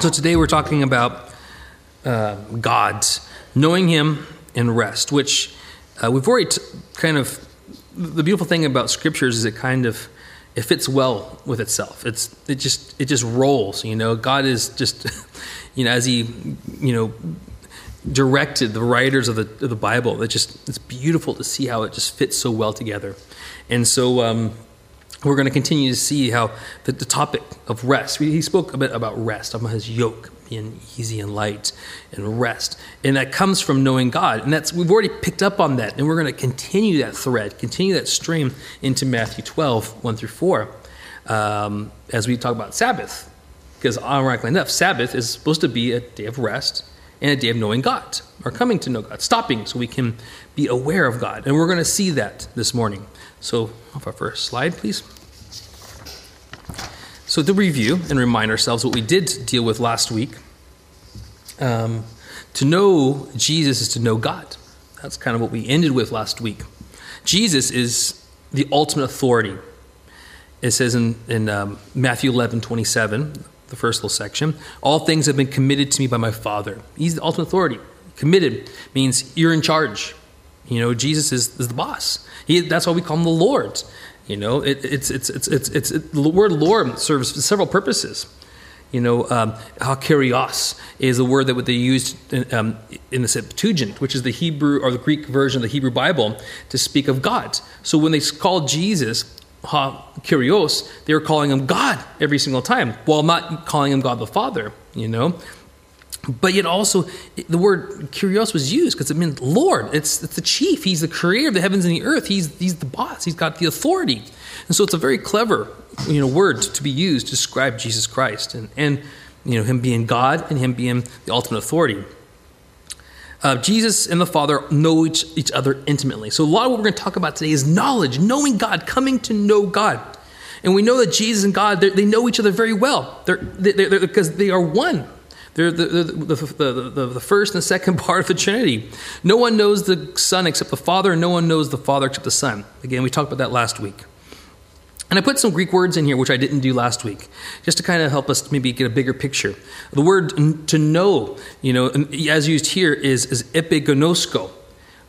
So today we're talking about uh, God, knowing Him and rest, which uh, we've already t- kind of. The beautiful thing about scriptures is it kind of it fits well with itself. It's it just it just rolls. You know, God is just you know as He you know directed the writers of the of the Bible. It just it's beautiful to see how it just fits so well together, and so. Um, we're going to continue to see how the, the topic of rest, he spoke a bit about rest, about his yoke being easy and light and rest. And that comes from knowing God. And that's we've already picked up on that. And we're going to continue that thread, continue that stream into Matthew 12, 1 through 4, um, as we talk about Sabbath. Because ironically enough, Sabbath is supposed to be a day of rest and a day of knowing God, or coming to know God, stopping so we can be aware of God. And we're going to see that this morning. So, off our first slide, please. So, to review and remind ourselves what we did deal with last week, um, to know Jesus is to know God. That's kind of what we ended with last week. Jesus is the ultimate authority. It says in, in um, Matthew 11 27, the first little section, all things have been committed to me by my Father. He's the ultimate authority. Committed means you're in charge. You know, Jesus is, is the boss. He, that's why we call him the Lord. You know, it, it's, it's, it's, it's, it's, it, the word Lord serves several purposes. You know, um, hakirios is the word that they used in, um, in the Septuagint, which is the Hebrew or the Greek version of the Hebrew Bible, to speak of God. So when they called Jesus hakirios, they were calling him God every single time, while not calling him God the Father. You know, but yet also the word "kurios" was used because it meant Lord. It's, it's the chief. He's the creator of the heavens and the earth. He's, he's the boss. He's got the authority. And so it's a very clever you know, word to be used to describe Jesus Christ and, and you know, him being God and him being the ultimate authority. Uh, Jesus and the Father know each, each other intimately. So a lot of what we're going to talk about today is knowledge, knowing God, coming to know God. And we know that Jesus and God, they know each other very well they're, they're, they're, because they are one. They're the, the, the, the, first and second part of the Trinity. No one knows the Son except the Father, and no one knows the Father except the Son. Again, we talked about that last week. And I put some Greek words in here, which I didn't do last week, just to kind of help us maybe get a bigger picture. The word to know, you know, as used here is, is epiginosko.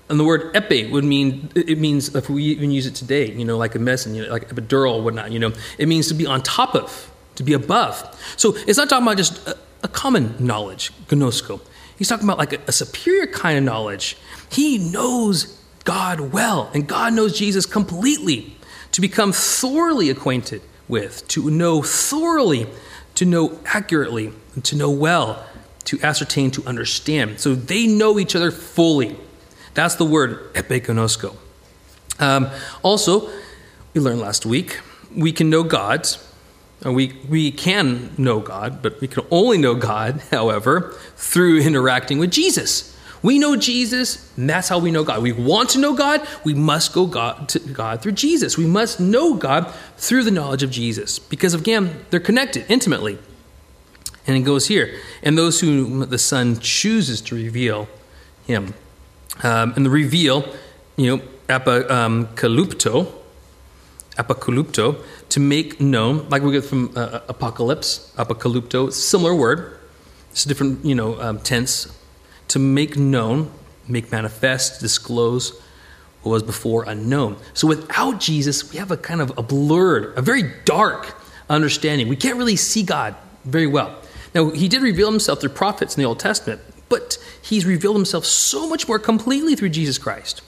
And the word epi would mean, it means, if we even use it today, you know, like a medicine, you know, like epidural or whatnot, you know, it means to be on top of, to be above. So it's not talking about just uh, a, common knowledge, gnosko. He's talking about like a, a superior kind of knowledge. He knows God well, and God knows Jesus completely to become thoroughly acquainted with, to know thoroughly, to know accurately, and to know well, to ascertain, to understand. So they know each other fully. That's the word epiginosko. Um, also, we learned last week, we can know God. We, we can know God, but we can only know God, however, through interacting with Jesus. We know Jesus, and that's how we know God. We want to know God, we must go God, to God through Jesus. We must know God through the knowledge of Jesus, because again, they're connected intimately. And it goes here, and those whom the Son chooses to reveal Him. Um, and the reveal, you know, apokalupto, apokalupto, to make known, like we get from uh, apocalypse, apokalupto, similar word. It's a different, you know, um, tense to make known, make manifest, disclose what was before unknown. So without Jesus, we have a kind of a blurred, a very dark understanding. We can't really see God very well. Now, he did reveal himself through prophets in the Old Testament, but he's revealed himself so much more completely through Jesus Christ.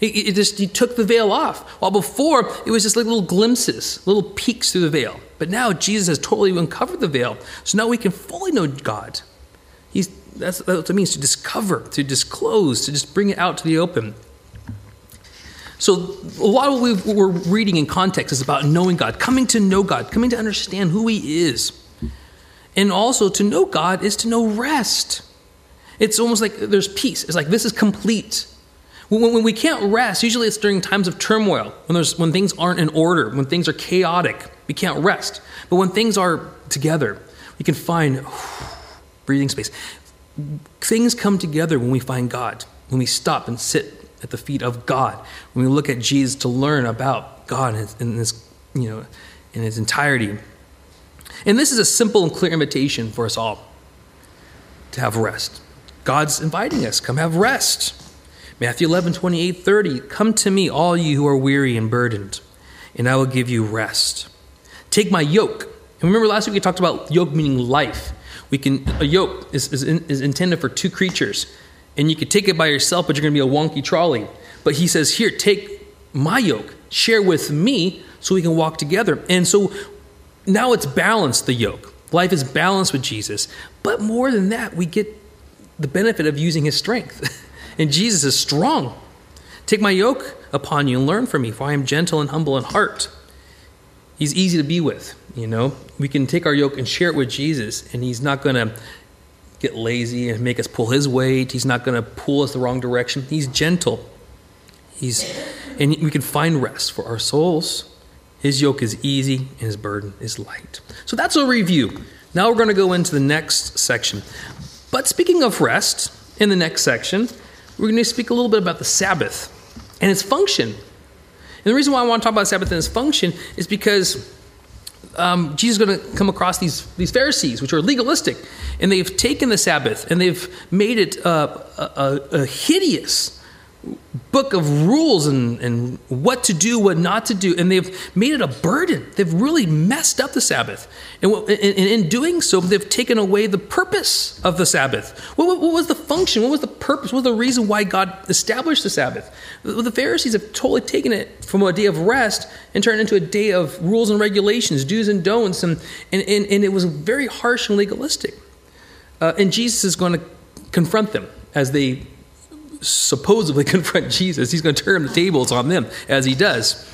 It just he took the veil off. While before it was just like little glimpses, little peeks through the veil. But now Jesus has totally uncovered the veil. So now we can fully know God. He's that's, that's what it means to discover, to disclose, to just bring it out to the open. So, a lot of what we are reading in context is about knowing God, coming to know God, coming to understand who He is. And also, to know God is to know rest. It's almost like there's peace. It's like this is complete. When, when we can't rest, usually it's during times of turmoil, when, there's, when things aren't in order, when things are chaotic, we can't rest. But when things are together, we can find breathing space. Things come together when we find God, when we stop and sit at the feet of God, when we look at Jesus to learn about God in in his you know, in his entirety. And this is a simple and clear invitation for us all to have rest. God's inviting us, come have rest. Matthew 11, 28, 30. Come to me, all you who are weary and burdened, and I will give you rest. Take my yoke. And remember last week we talked about yoke meaning life. We can a yoke is, is, in, is intended for two creatures, and you could take it by yourself, but you're going to be a wonky trolley. But he says, here, take my yoke, share with me, so we can walk together. And so now it's balanced. The yoke, life is balanced with Jesus. But more than that, we get the benefit of using His strength, and Jesus is strong. Take my yoke upon you and learn from me, for I am gentle and humble in heart. He's easy to be with. You know, we can take our yoke and share it with Jesus, and He's not going to get lazy and make us pull His weight. He's not going to pull us the wrong direction. He's gentle. He's, and we can find rest for our souls. His yoke is easy and His burden is light. So that's a review. Now we're going to go into the next section. But speaking of rest, in the next section, we're going to speak a little bit about the Sabbath and its function. And the reason why I want to talk about Sabbath and its function is because um, Jesus is going to come across these, these Pharisees, which are legalistic, and they've taken the Sabbath and they've made it uh, a, a, a hideous book of rules and, and what to do, what not to do, and they've made it a burden. They've really messed up the Sabbath. And, in doing so, they've taken away the purpose of the Sabbath. What, was the function? What was the purpose? What was the reason why God established the Sabbath? The Pharisees have totally taken it from a day of rest and turned it into a day of rules and regulations, do's and don'ts, and, and, and, and it was very harsh and legalistic. Uh, and Jesus is going to confront them as they supposedly confront Jesus, he's going to turn the tables on them as he does.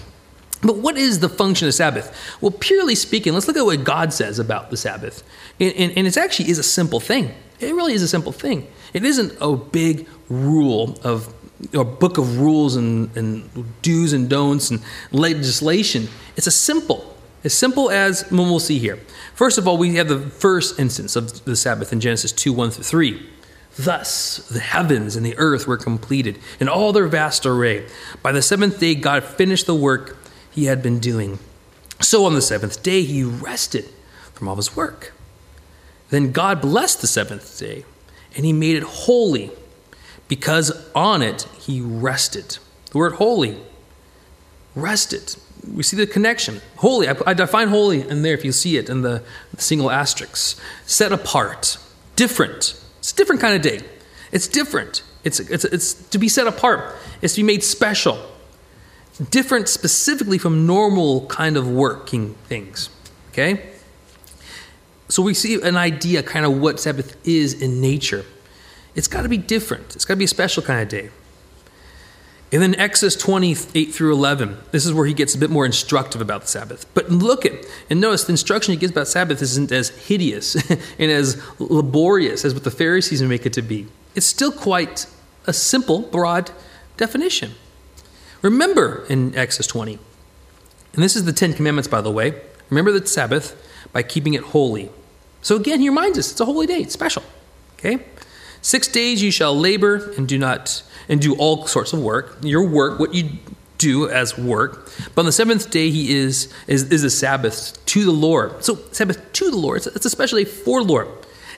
But what is the function of Sabbath? Well, purely speaking, let's look at what God says about the Sabbath. And, and, and it actually is a simple thing. It really is a simple thing. It isn't a big rule of a book of rules and, and do's and don'ts and legislation. It's a simple, as simple as we'll see here. First of all, we have the first instance of the Sabbath in Genesis 2 1 through 3. Thus the heavens and the earth were completed in all their vast array. By the seventh day, God finished the work he had been doing. So on the seventh day, he rested from all his work. Then God blessed the seventh day, and he made it holy, because on it he rested. The word holy, rested. We see the connection. Holy, I, define holy in there if you see it in the single asterisk. Set apart, different it's a different kind of day. It's different. It's, it's, it's to be set apart. It's to be made special. Different specifically from normal kind of working things. Okay? So we see an idea kind of what Sabbath is in nature. It's got to be different. It's got to be a special kind of day. And then Exodus 28 through 11, this is where he gets a bit more instructive about the Sabbath. But look at, and notice the instruction he gives about Sabbath isn't as hideous and as laborious as what the Pharisees make it to be. It's still quite a simple, broad definition. Remember in Exodus 20, and this is the Ten Commandments, by the way, remember the Sabbath by keeping it holy. So again, he reminds us it's a holy day, it's special. Okay? Six days you shall labor and do not and do all sorts of work. Your work, what you do as work. But on the seventh day, he is is, is a Sabbath to the Lord. So Sabbath to the Lord. It's, it's for the Lord.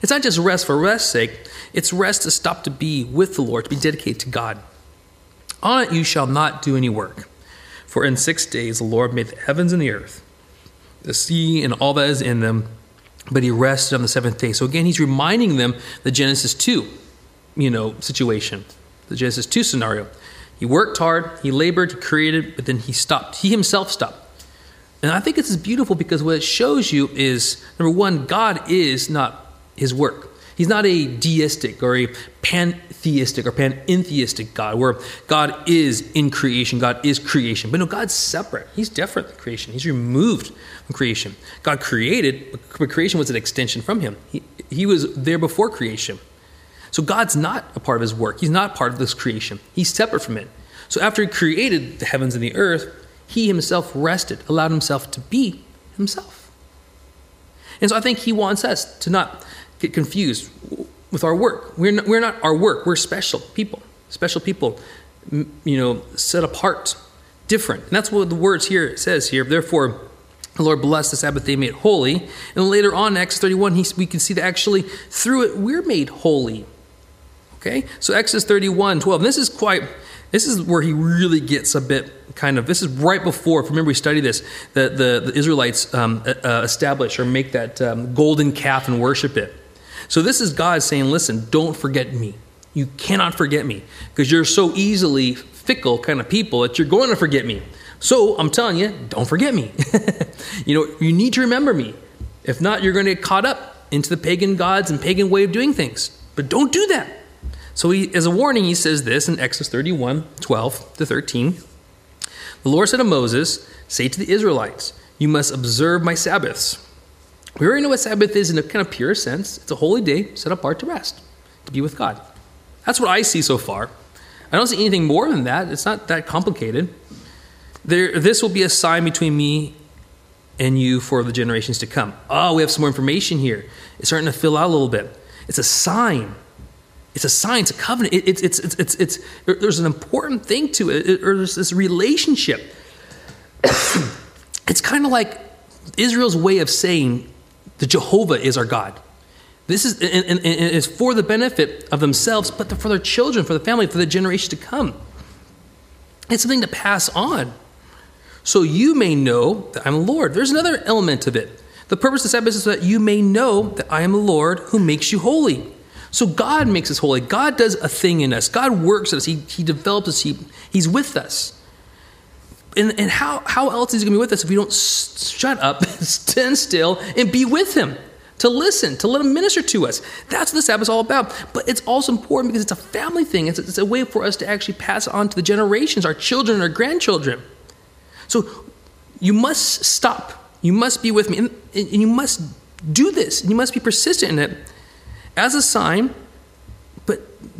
It's not just rest for rest's sake. It's rest to stop to be with the Lord, to be dedicated to God. On it you shall not do any work. For in six days the Lord made the heavens and the earth, the sea and all that is in them, but he rested on the seventh day. So again, he's reminding them the Genesis 2, you know, situation the Genesis 2 scenario. He worked hard, he labored, he created, but then he stopped. He himself stopped. And I think this is beautiful because what it shows you is number one, God is not his work. He's not a deistic or a pantheistic or panentheistic God where God is in creation, God is creation. But no, God's separate. He's different than creation. He's removed from creation. God created, but creation was an extension from him. He, he was there before creation. So God's not a part of his work. He's not part of this creation. He's separate from it. So after he created the heavens and the earth, he himself rested, allowed himself to be himself. And so I think he wants us to not get confused with our work. We're not, we're not our work. We're special people, special people, you know, set apart, different. And that's what the words here says here. Therefore, the Lord blessed the Sabbath day, made holy. And later on, Exodus 31, he, we can see that actually through it, we're made holy. Okay? So Exodus 31, 12. This is quite, this is where he really gets a bit kind of, this is right before, remember we studied this, that the, the Israelites um, uh, establish or make that um, golden calf and worship it. So this is God saying, listen, don't forget me. You cannot forget me because you're so easily fickle kind of people that you're going to forget me. So I'm telling you, don't forget me. you know, you need to remember me. If not, you're going to get caught up into the pagan gods and pagan way of doing things. But don't do that. So he, as a warning, he says this in Exodus 31, 12 to 13. The Lord said to Moses, Say to the Israelites, You must observe my Sabbaths. We already know what Sabbath is in a kind of pure sense. It's a holy day set apart to rest, to be with God. That's what I see so far. I don't see anything more than that. It's not that complicated. There, this will be a sign between me and you for the generations to come. Oh, we have some more information here. It's starting to fill out a little bit. It's a sign. It's a sign. It's a covenant. It, it's, it's, it's, it's, there's an important thing to it. it or there's this relationship. it's kind of like Israel's way of saying the Jehovah is our God. This is and, and, and it's for the benefit of themselves, but for their children, for the family, for the generation to come. It's something to pass on. So you may know that I'm the Lord. There's another element of it. The purpose of Sabbath is so that you may know that I am the Lord who makes you holy. So God makes us holy. God does a thing in us. God works in us. He, he develops us. He, he's with us. And, and how, how else is he going to be with us if we don't shut up, stand still, and be with him? To listen, to let him minister to us. That's what the Sabbath is all about. But it's also important because it's a family thing. It's, it's a way for us to actually pass on to the generations, our children our grandchildren. So you must stop. You must be with me. And, and you must do this. You must be persistent in it as a sign.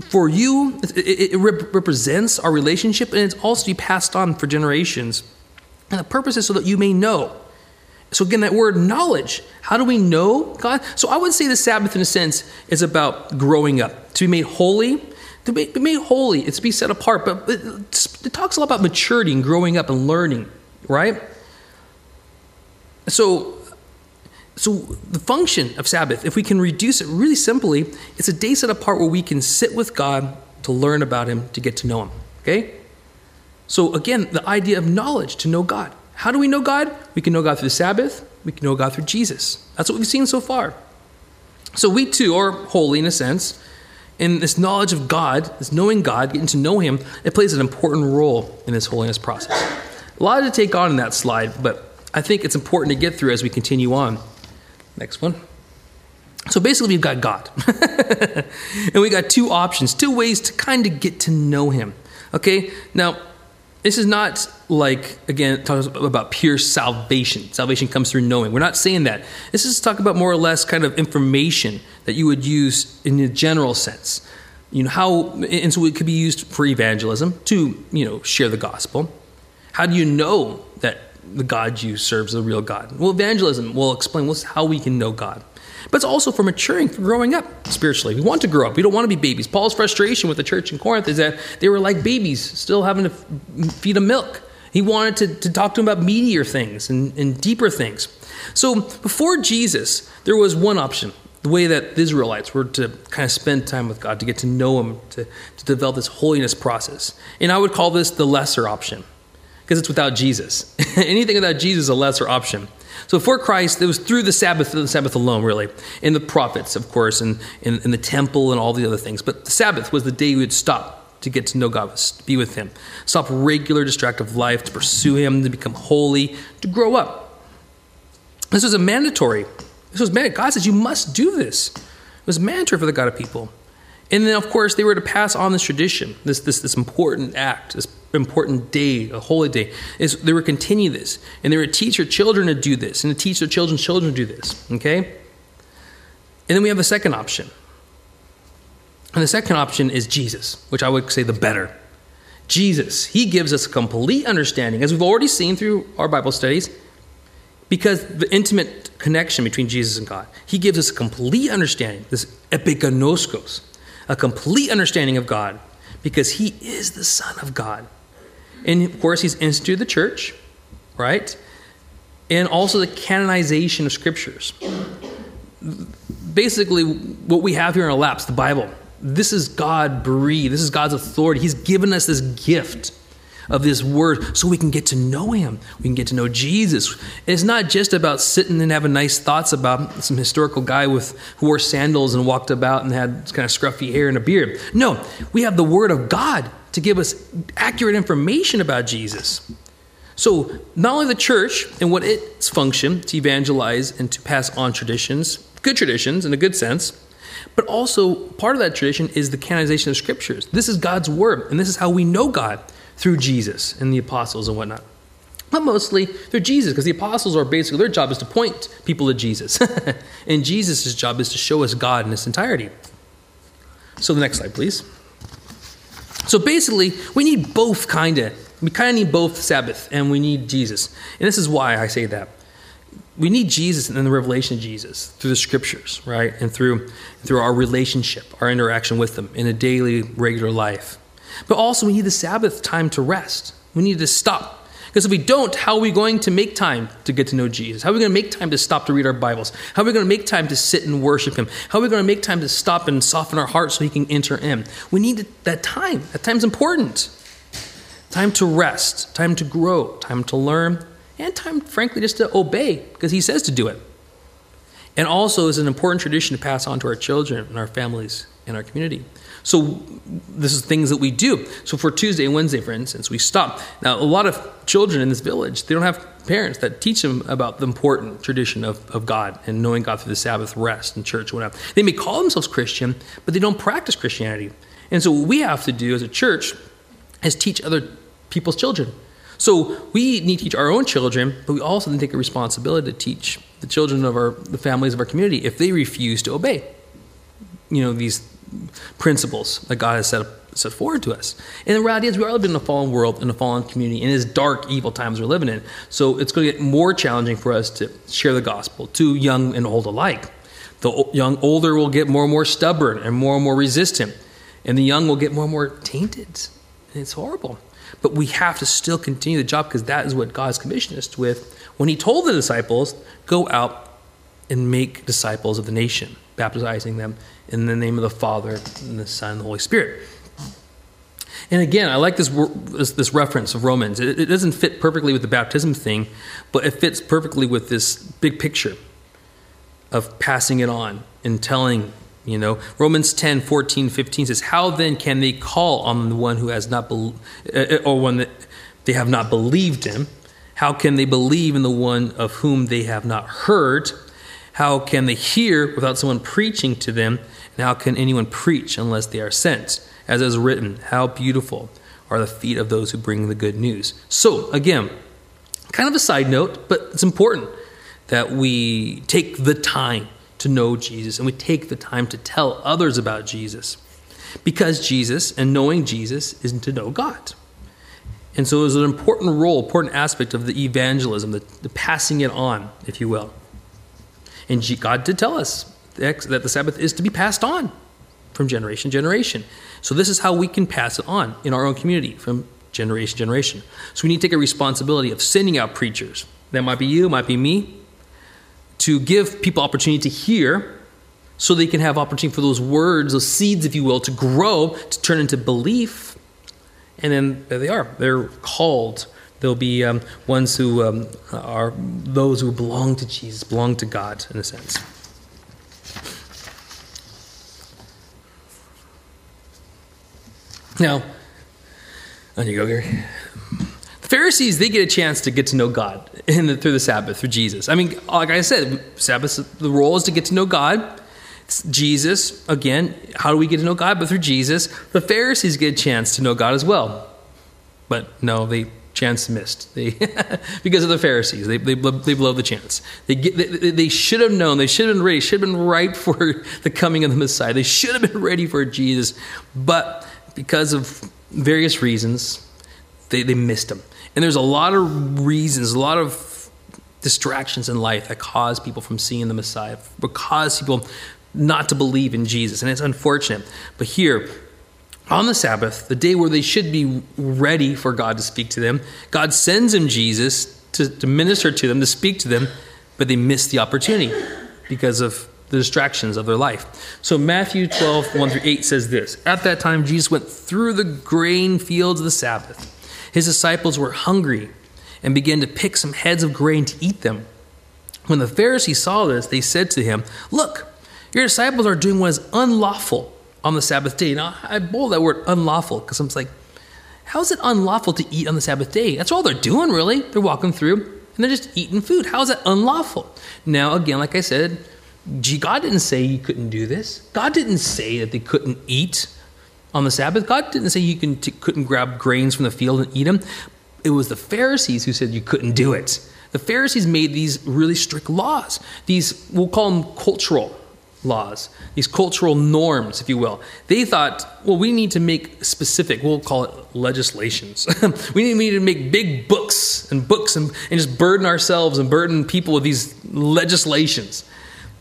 For you, it, it rep- represents our relationship and it's also to be passed on for generations. And the purpose is so that you may know. So again, that word knowledge. How do we know God? So I would say the Sabbath, in a sense, is about growing up, to be made holy. To be made holy, it's to be set apart. But it talks a lot about maturity and growing up and learning, right? So, so the function of Sabbath, if we can reduce it really simply, it's a day set apart where we can sit with God to learn about Him, to get to know Him. Okay? So again, the idea of knowledge, to know God. How do we know God? We can know God through the Sabbath. We can know God through Jesus. That's what we've seen so far. So we too are holy in a sense. And this knowledge of God, this knowing God, getting to know Him, it plays an important role in this holiness process. A lot to take on in that slide, but I think it's important to get through as we continue on. Next one. So basically, we've got God. and we got two options, two ways to kind of get to know Him. Okay? Now, this is not like, again, talking about pure salvation. Salvation comes through knowing. We're not saying that. This is talking about more or less kind of information that you would use in a general sense. You know, how, and so it could be used for evangelism to, you know, share the gospel. How do you know that the God you serve is the real God? Well, evangelism will explain what's how we can know God. But it's also for maturing, for growing up spiritually. We want to grow up. We don't want to be babies. Paul's frustration with the church in Corinth is that they were like babies, still having to feed them milk. He wanted to, to talk to them about meatier things and, and deeper things. So before Jesus, there was one option the way that the Israelites were to kind of spend time with God, to get to know Him, to, to develop this holiness process. And I would call this the lesser option because it's without Jesus. Anything without Jesus is a lesser option. So before Christ, it was through the Sabbath, the Sabbath alone, really, and the prophets, of course, and, and the temple and all the other things. But the Sabbath was the day we would stop to get to know God, to be with Him, stop regular distractive life, to pursue Him, to become holy, to grow up. This was a mandatory. This was mandatory. God says you must do this. It was mandatory for the God of people. And then, of course, they were to pass on this tradition, this, this, this important act, this important day, a holy day. Is they were continue this. And they were to teach their children to do this, and to teach their children's children to do this. Okay? And then we have the second option. And the second option is Jesus, which I would say the better. Jesus, he gives us a complete understanding, as we've already seen through our Bible studies, because the intimate connection between Jesus and God. He gives us a complete understanding, this epignoskos, a complete understanding of God, because he is the Son of God. And of course, he's instituted the church, right? And also the canonization of scriptures. Basically, what we have here in our laps, the Bible, this is God breathed. This is God's authority. He's given us this gift of this word so we can get to know him. We can get to know Jesus. It's not just about sitting and having nice thoughts about some historical guy with who wore sandals and walked about and had kind of scruffy hair and a beard. No, we have the word of God to give us accurate information about Jesus. So, not only the church and what its function to evangelize and to pass on traditions, good traditions in a good sense, but also part of that tradition is the canonization of scriptures. This is God's word, and this is how we know God through Jesus and the apostles and whatnot. But mostly through Jesus, because the apostles are basically their job is to point people to Jesus. and Jesus' job is to show us God in its entirety. So the next slide, please. So basically, we need both kind of. We kind of need both Sabbath and we need Jesus. And this is why I say that. We need Jesus and then the revelation of Jesus through the scriptures, right? And through through our relationship, our interaction with them in a daily regular life. But also, we need the Sabbath time to rest. We need to stop. Because if we don't, how are we going to make time to get to know Jesus? How are we going to make time to stop to read our Bibles? How are we going to make time to sit and worship Him? How are we going to make time to stop and soften our hearts so He can enter in? We need that time. That time's important. Time to rest, time to grow, time to learn, and time, frankly, just to obey because He says to do it. And also is an important tradition to pass on to our children and our families and our community. So this is things that we do. So for Tuesday and Wednesday, for instance, we stop. Now, a lot of children in this village, they don't have parents that teach them about the important tradition of, of God and knowing God through the Sabbath rest and church, whatever. They may call themselves Christian, but they don't practice Christianity. And so what we have to do as a church is teach other people's children. So we need to teach our own children, but we also need to take a responsibility to teach the children of our the families of our community if they refuse to obey. You know, these principles that God has set, set forward to us. And the reality is, we are living in a fallen world, in a fallen community, in these dark, evil times we're living in. So it's going to get more challenging for us to share the gospel to young and old alike. The young, older will get more and more stubborn and more and more resistant, and the young will get more and more tainted. And it's horrible. But we have to still continue the job because that is what God's commissioned us with when He told the disciples, Go out and make disciples of the nation, baptizing them in the name of the Father, and the Son, and the Holy Spirit. And again, I like this, this, reference of Romans. It, it, doesn't fit perfectly with the baptism thing, but it fits perfectly with this big picture of passing it on and telling, you know. Romans 10, 14, 15 says, How then can they call on the one who has not, be- uh, or one that they have not believed in? How can they believe in the one of whom they have not heard? How can they hear without someone preaching to them? How can anyone preach unless they are sent? As is written, how beautiful are the feet of those who bring the good news. So, again, kind of a side note, but it's important that we take the time to know Jesus and we take the time to tell others about Jesus. Because Jesus and knowing Jesus is to know God. And so it's an important role, important aspect of the evangelism, the, the passing it on, if you will. And God did tell us that the Sabbath is to be passed on from generation to generation. So this is how we can pass it on in our own community from generation to generation. So we need to take a responsibility of sending out preachers. That might be you, might be me, to give people opportunity to hear so they can have opportunity for those words, those seeds, if you will, to grow, to turn into belief. And then there they are. They're called. There'll be um, ones who um, are those who belong to Jesus, belong to God, in a sense. Now, on you go, Gary. The Pharisees, they get a chance to get to know God the, through the Sabbath, through Jesus. I mean, like I said, Sabbath, the role is to get to know God. It's Jesus, again, how do we get to know God? But through Jesus. The Pharisees get a chance to know God as well. But no, they chance missed. They, because of the Pharisees, they, they, they blow the chance. They, get, they, they should have known, they should have been ready, should have been ripe for the coming of the Messiah. They should have been ready for Jesus. But because of various reasons, they, they missed him. And there's a lot of reasons, a lot of distractions in life that cause people from seeing the Messiah, but cause people not to believe in Jesus. And it's unfortunate. But here, on the Sabbath, the day where they should be ready for God to speak to them, God sends him Jesus to, to minister to them, to speak to them, but they miss the opportunity because of the distractions of their life. So Matthew 12, 1 through 8 says this At that time, Jesus went through the grain fields of the Sabbath. His disciples were hungry and began to pick some heads of grain to eat them. When the Pharisees saw this, they said to him, Look, your disciples are doing what is unlawful on the Sabbath day. Now, I bold that word unlawful because I'm like, how is it unlawful to eat on the Sabbath day? That's all they're doing, really. They're walking through and they're just eating food. How is that unlawful? Now, again, like I said, God didn't say you couldn't do this. God didn't say that they couldn't eat on the Sabbath. God didn't say you can t- couldn't grab grains from the field and eat them. It was the Pharisees who said you couldn't do it. The Pharisees made these really strict laws. These, we'll call them cultural laws, these cultural norms, if you will. They thought, well, we need to make specific, we'll call it legislations. we need to make big books and books and, and just burden ourselves and burden people with these legislations.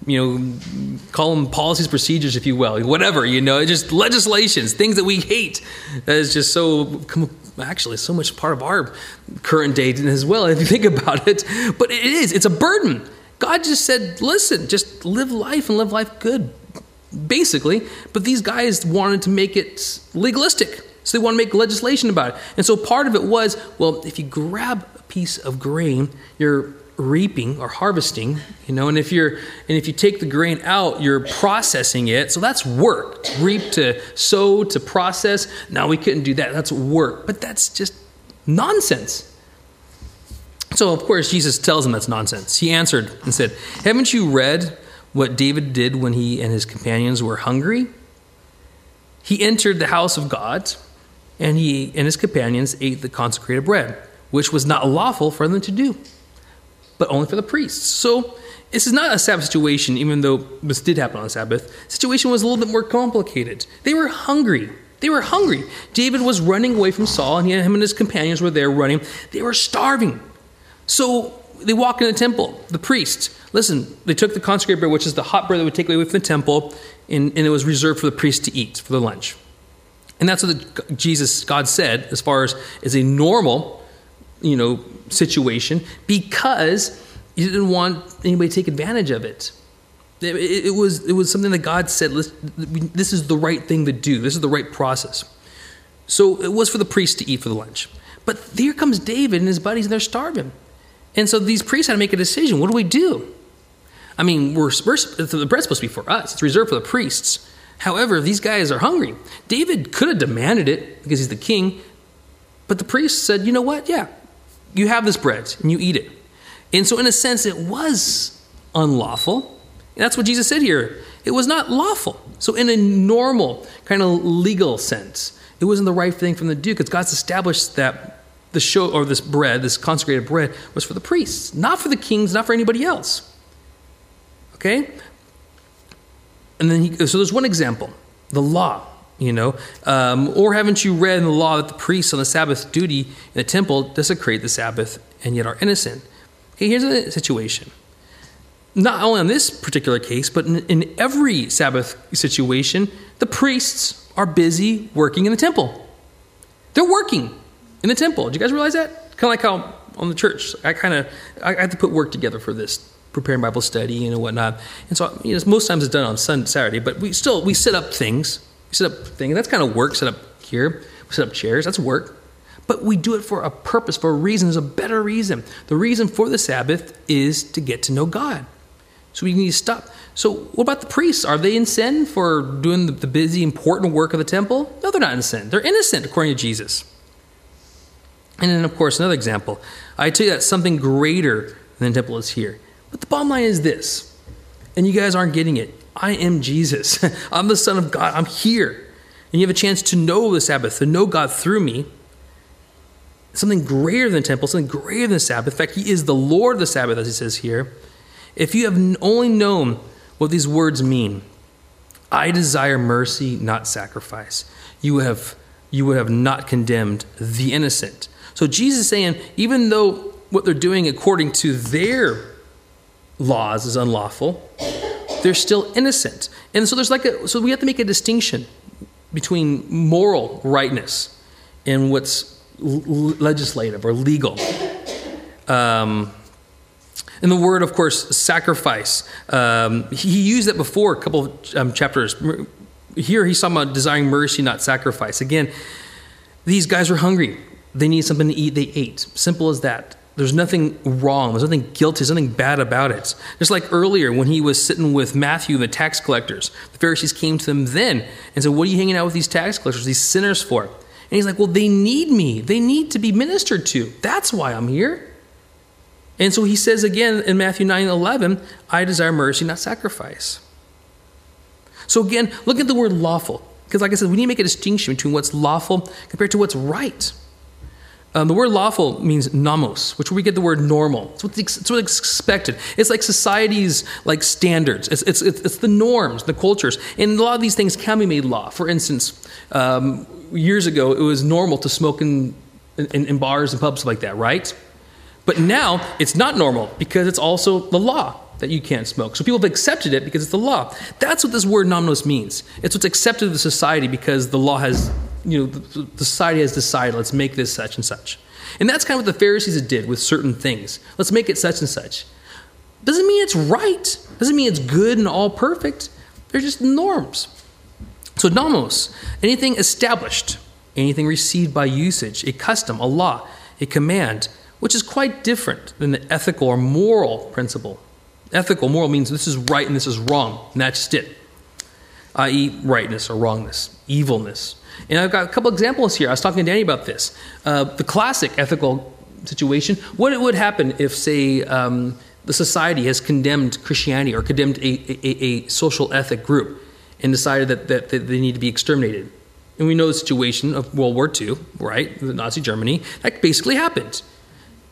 You know, call them policies, procedures, if you will, whatever, you know, just legislations, things that we hate. That is just so, actually, so much part of our current day as well, if you think about it. But it is, it's a burden. God just said, listen, just live life and live life good, basically. But these guys wanted to make it legalistic. So they want to make legislation about it. And so part of it was well, if you grab a piece of grain, you're reaping or harvesting, you know, and if you're and if you take the grain out, you're processing it. So that's work. To reap to sow to process. Now we couldn't do that. That's work. But that's just nonsense. So, of course, Jesus tells him that's nonsense. He answered and said, Haven't you read what David did when he and his companions were hungry? He entered the house of God, and he and his companions ate the consecrated bread, which was not lawful for them to do, but only for the priests. So, this is not a Sabbath situation, even though this did happen on Sabbath. The situation was a little bit more complicated. They were hungry. They were hungry. David was running away from Saul, and he, him and his companions were there running. They were starving. So they walk in the temple. The priest, listen, they took the consecrated bread, which is the hot bread that would take away from the temple, and, and it was reserved for the priest to eat for the lunch. And that's what the, Jesus, God said, as far as is a normal, you know, situation, because He didn't want anybody to take advantage of it. It, it, it was it was something that God said. This is the right thing to do. This is the right process. So it was for the priest to eat for the lunch. But here comes David and his buddies, and they're starving. And so these priests had to make a decision. What do we do? I mean, we're, we're, the bread's supposed to be for us, it's reserved for the priests. However, these guys are hungry. David could have demanded it because he's the king, but the priest said, you know what? Yeah, you have this bread and you eat it. And so, in a sense, it was unlawful. That's what Jesus said here. It was not lawful. So, in a normal, kind of legal sense, it wasn't the right thing from the do because God's established that the show or this bread, this consecrated bread, was for the priests, not for the kings, not for anybody else. Okay? And then he, so there's one example, the law. You know, um, or haven't you read in the law that the priests on the Sabbath duty in the temple desecrate the Sabbath and yet are innocent? Okay, here's the situation. Not only on this particular case, but in, in every Sabbath situation, the priests are busy working in the temple. They're working in the temple. do you guys realize that? Kind of like how on the church, I kind of I have to put work together for this, preparing Bible study and whatnot. And so, you know, most times it's done on Sunday, Saturday, but we still we set up things. Set up things. That's kind of work. Set up here. Set up chairs. That's work. But we do it for a purpose, for a reason. There's a better reason. The reason for the Sabbath is to get to know God. So we need to stop. So, what about the priests? Are they in sin for doing the, busy, important work of the temple? No, they're not in sin. They're innocent, according to Jesus. And then, of course, another example. I tell you that something greater than the temple is here. But the bottom line is this, and you guys aren't getting it. I am Jesus. I'm the Son of God. I'm here. And you have a chance to know the Sabbath, to know God through me. something greater than temple, something greater than the Sabbath. In fact, he is the Lord of the Sabbath, as he says here. If you have only known what these words mean, I desire mercy, not sacrifice. You have you would have not condemned the innocent. So Jesus is saying, even though what they're doing according to their laws is unlawful, they're still innocent. And so there's like a so we have to make a distinction between moral rightness and what's l- legislative or legal. Um, and the word, of course, sacrifice. Um, he used that before a couple of um, chapters. Here he's talking about desiring mercy, not sacrifice. Again, these guys were hungry. They needed something to eat. They ate. Simple as that. There's nothing wrong. There's nothing guilty. There's nothing bad about it. Just like earlier when he was sitting with Matthew, the tax collectors, the Pharisees came to them then and said, What are you hanging out with these tax collectors, these sinners for? And he's like, Well, they need me. They need to be ministered to. That's why I'm here. And so he says again in Matthew 9 11, I desire mercy, not sacrifice. So again, look at the word lawful. Because, like I said, we need to make a distinction between what's lawful compared to what's right. Um, the word lawful means nomos, which we get the word normal. It's what's, it's what's expected. It's like society's like standards. It's, it's, it's, the norms, the cultures. And a lot of these things can be made law. For instance, um, years ago, it was normal to smoke in, in, in bars and pubs like that, right? But now it's not normal because it's also the law that you can't smoke. So people have accepted it because it's the law. That's what this word nomos means. It's what's accepted of the society because the law has, you know, the, society has decided, let's make this such and such. And that's kind of what the Pharisees did with certain things. Let's make it such and such. Doesn't mean it's right. Doesn't mean it's good and all perfect. They're just norms. So nomos, anything established, anything received by usage, a custom, a law, a command, which is quite different than the ethical or moral principle. Ethical, moral means this is right and this is wrong, and that's just it. I.e., rightness or wrongness, evilness. And I've got a couple examples here. I was talking to Danny about this. Uh, the classic ethical situation what would happen if, say, um, the society has condemned Christianity or condemned a, a, a social ethic group and decided that, that, that they need to be exterminated? And we know the situation of World War II, right? The Nazi Germany. That basically happened.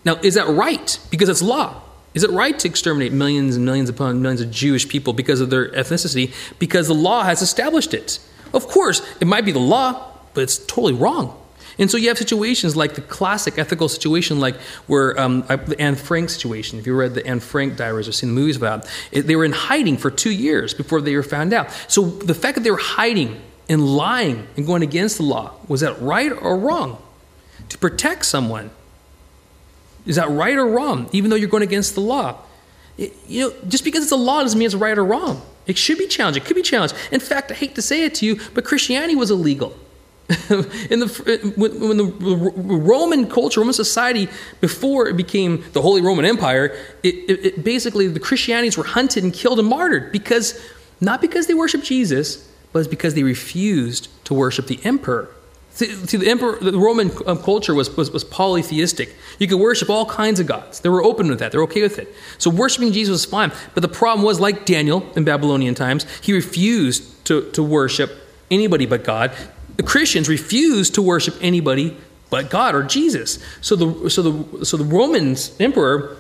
Now, is that right? Because it's law. Is it right to exterminate millions and millions upon millions of Jewish people because of their ethnicity? Because the law has established it. Of course, it might be the law, but it's totally wrong. And so you have situations like the classic ethical situation, like where um, the Anne Frank situation. If you read the Anne Frank diaries or seen the movies about it, they were in hiding for two years before they were found out. So the fact that they were hiding and lying and going against the law was that right or wrong? To protect someone is that right or wrong, even though you're going against the law? It, you know, just because it's a law doesn't mean it's right or wrong. It should be challenged. It could be challenged. In fact, I hate to say it to you, but Christianity was illegal. in the when the Roman culture, Roman society, before it became the Holy Roman Empire, it, it, it basically the Christianities were hunted and killed and martyred because not because they worshiped Jesus, but because they refused to worship the emperor. See, see, the emperor, the Roman um, culture was, was, was, polytheistic. You could worship all kinds of gods. They were open with that. They're okay with it. So worshiping Jesus was fine. But the problem was, like Daniel in Babylonian times, he refused to, to worship anybody but God. The Christians refused to worship anybody but God or Jesus. So the, so the, so the Roman emperor,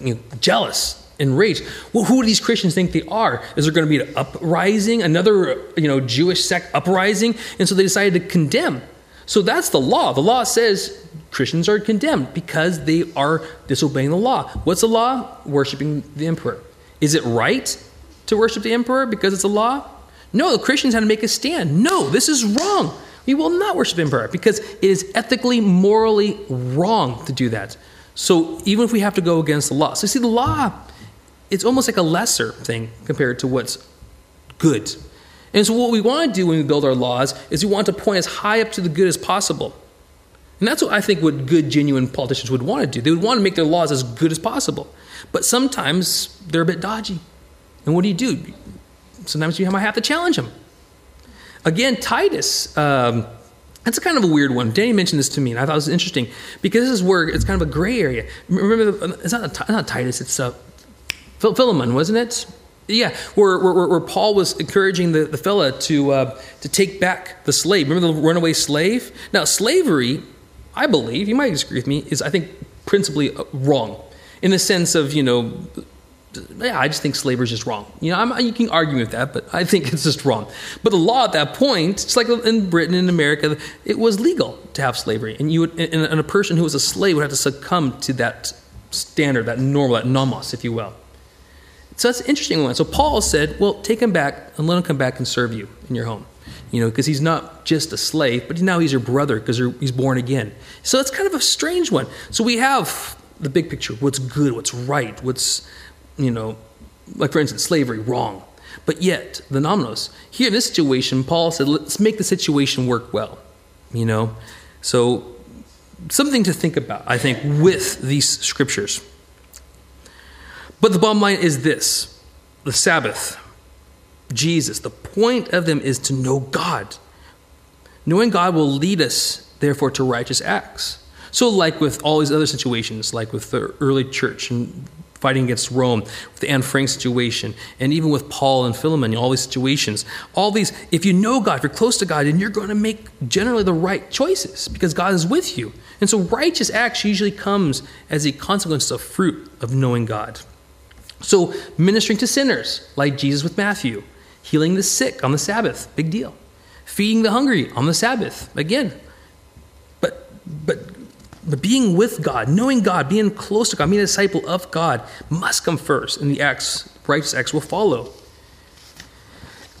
you know, jealous, enraged. Well, who do these Christians think they are? Is there going to be an uprising, another you know Jewish sect uprising? And so they decided to condemn. So that's the law. The law says Christians are condemned because they are disobeying the law. What's the law? Worshipping the emperor. Is it right to worship the emperor because it's a law? No, the Christians had to make a stand. No, this is wrong. We will not worship emperor because it is ethically, morally wrong to do that. So even if we have to go against the law. So see, the law it's almost like a lesser thing compared to what's good. And so, what we want to do when we build our laws is we want to point as high up to the good as possible. And that's what I think what good, genuine politicians would want to do. They would want to make their laws as good as possible. But sometimes they're a bit dodgy. And what do you do? Sometimes you might have to challenge them. Again, Titus, um, that's a kind of a weird one. Danny mentioned this to me, and I thought it was interesting because this is where it's kind of a gray area. Remember, it's not, not Titus, it's uh, Philemon, wasn't it? Yeah, where, where, where, Paul was encouraging the, the fella to, uh, to take back the slave. Remember the runaway slave? Now, slavery I believe, you might disagree with me, is I think principally uh, wrong in the sense of, you know, yeah, I just think slavery is just wrong. You know, I'm, you can argue with that, but I think it's just wrong. But the law at that point, it's like in Britain and America, it was legal to have slavery, and you would, and a person who was a slave would have to succumb to that standard, that normal, that nomos, if you will. So that's an interesting one. So Paul said, well, take him back and let him come back and serve you in your home. You know, because he's not just a slave, but now he's your brother because he's born again. So it's kind of a strange one. So we have the big picture what's good, what's right, what's, you know, like for instance, slavery, wrong. But yet, the nomos, here in this situation, Paul said, let's make the situation work well. You know? So something to think about, I think, with these scriptures. But the bottom line is this the Sabbath, Jesus, the point of them is to know God. Knowing God will lead us, therefore, to righteous acts. So, like with all these other situations, like with the early church and fighting against Rome, with the Anne Frank situation, and even with Paul and Philemon, all these situations, all these, if you know God, if you're close to God, then you're going to make generally the right choices because God is with you. And so, righteous acts usually comes as a consequence of fruit of knowing God. So, ministering to sinners, like Jesus with Matthew, healing the sick on the Sabbath, big deal. Feeding the hungry on the Sabbath, again. But, but, but being with God, knowing God, being close to God, being a disciple of God must come first, and the acts, righteous acts will follow.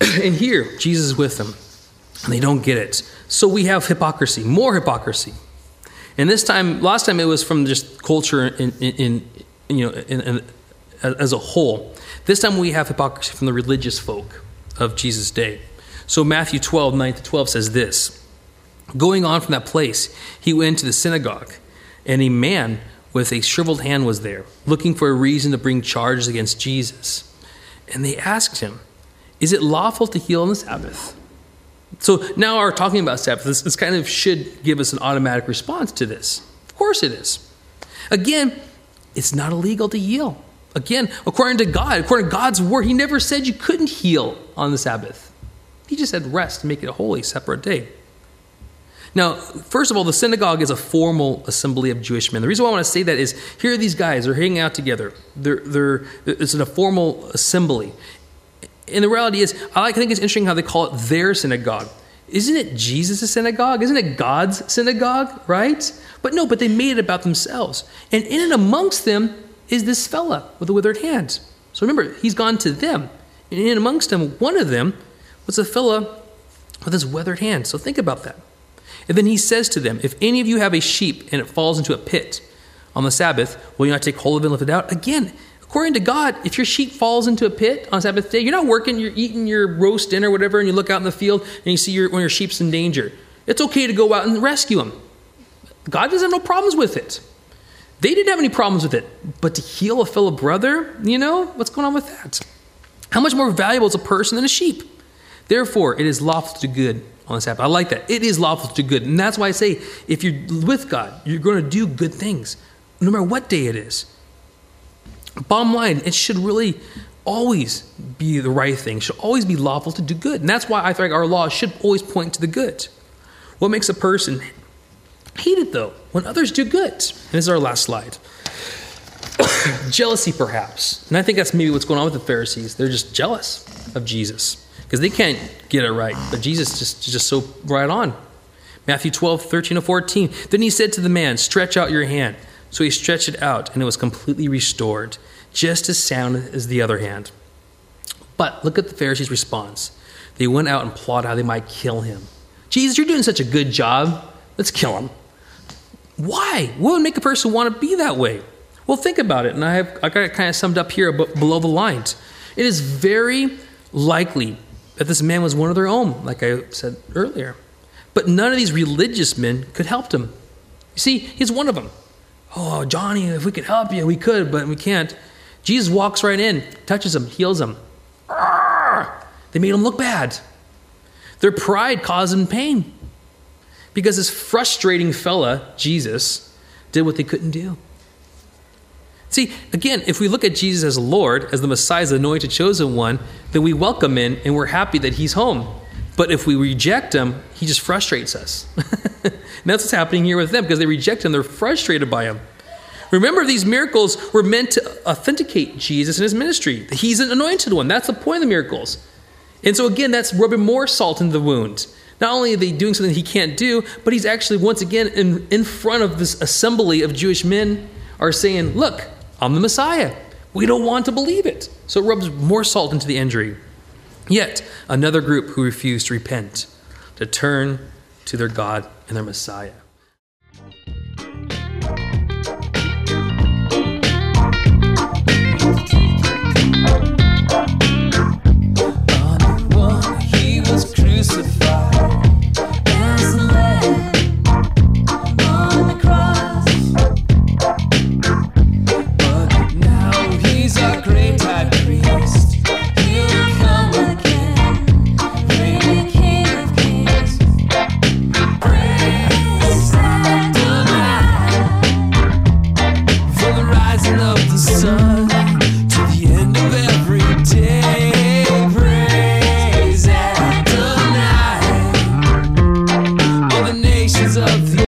and here, Jesus is with them, and they don't get it. So we have hypocrisy, more hypocrisy. And this time, last time it was from just culture in, in, in you know, in, in, as a whole. This time we have hypocrisy from the religious folk of Jesus' day. So Matthew 12, 9 to 12 says this Going on from that place, he went to the synagogue, and a man with a shriveled hand was there, looking for a reason to bring charges against Jesus. And they asked him, Is it lawful to heal on the Sabbath? So now our talking about Sabbath, this, this kind of should give us an automatic response to this. Of course it is. Again, it's not illegal to heal. Again, according to God, according to God's word, He never said you couldn't heal on the Sabbath. He just said rest, to make it a holy, separate day. Now, first of all, the synagogue is a formal assembly of Jewish men. The reason why I want to say that is here are these guys, they're hanging out together. They're, they're, it's a formal assembly. And the reality is, I think it's interesting how they call it their synagogue. Isn't it Jesus' synagogue? Isn't it God's synagogue, right? But no, but they made it about themselves. And in and amongst them is this fella with the withered hands. So remember, he's gone to them. And in amongst them, one of them was a fella with his withered hand. So think about that. And then he says to them, If any of you have a sheep and it falls into a pit on the Sabbath, will you not take hold of it and lift it out? Again, according to God, if your sheep falls into a pit on Sabbath day, you're not working, you're eating your roast dinner or whatever, and you look out in the field and you see your, of your sheep's in danger. It's okay to go out and rescue them. God doesn't have no problems with it. They didn't have any problems with it. But to heal a fellow brother, you know, what's going on with that? How much more valuable is a person than a sheep? Therefore, it is lawful to do good on the Sabbath. I like that. It is lawful to do good. And that's why I say if you're with God, you're going to do good things, no matter what day it is. Bottom line, it should really always be the right thing, should always be lawful to do good. And that's why I think our law should always point to the good. What makes a person hate it, though, when others do good? And this is our last slide. Jealousy, perhaps. And I think that's maybe what's going on with the Pharisees. They're just jealous of Jesus because they can't get it right. But Jesus just just so right on. Matthew 12, 13 to 14. Then he said to the man, Stretch out your hand. So he stretched it out, and it was completely restored, just as sound as the other hand. But look at the Pharisees' response. They went out and plotted how they might kill him. Jesus, you're doing such a good job. Let's kill him. Why? What would make a person want to be that way? Well, think about it, and I have I got it kind of summed up here below the lines. It is very likely that this man was one of their own, like I said earlier. But none of these religious men could help him. You see, he's one of them. Oh, Johnny, if we could help you, we could, but we can't. Jesus walks right in, touches him, heals him. They made him look bad. Their pride caused him pain because this frustrating fella, Jesus, did what they couldn't do. See, again, if we look at Jesus as Lord, as the Messiah, the anointed chosen one, then we welcome him and we're happy that he's home. But if we reject him, he just frustrates us. and that's what's happening here with them because they reject him. They're frustrated by him. Remember, these miracles were meant to authenticate Jesus and his ministry. He's an anointed one. That's the point of the miracles. And so, again, that's rubbing more salt in the wound. Not only are they doing something he can't do, but he's actually, once again, in, in front of this assembly of Jewish men, are saying, Look, I'm the Messiah. We don't want to believe it. So it rubs more salt into the injury. Yet, another group who refuse to repent, to turn to their God and their Messiah.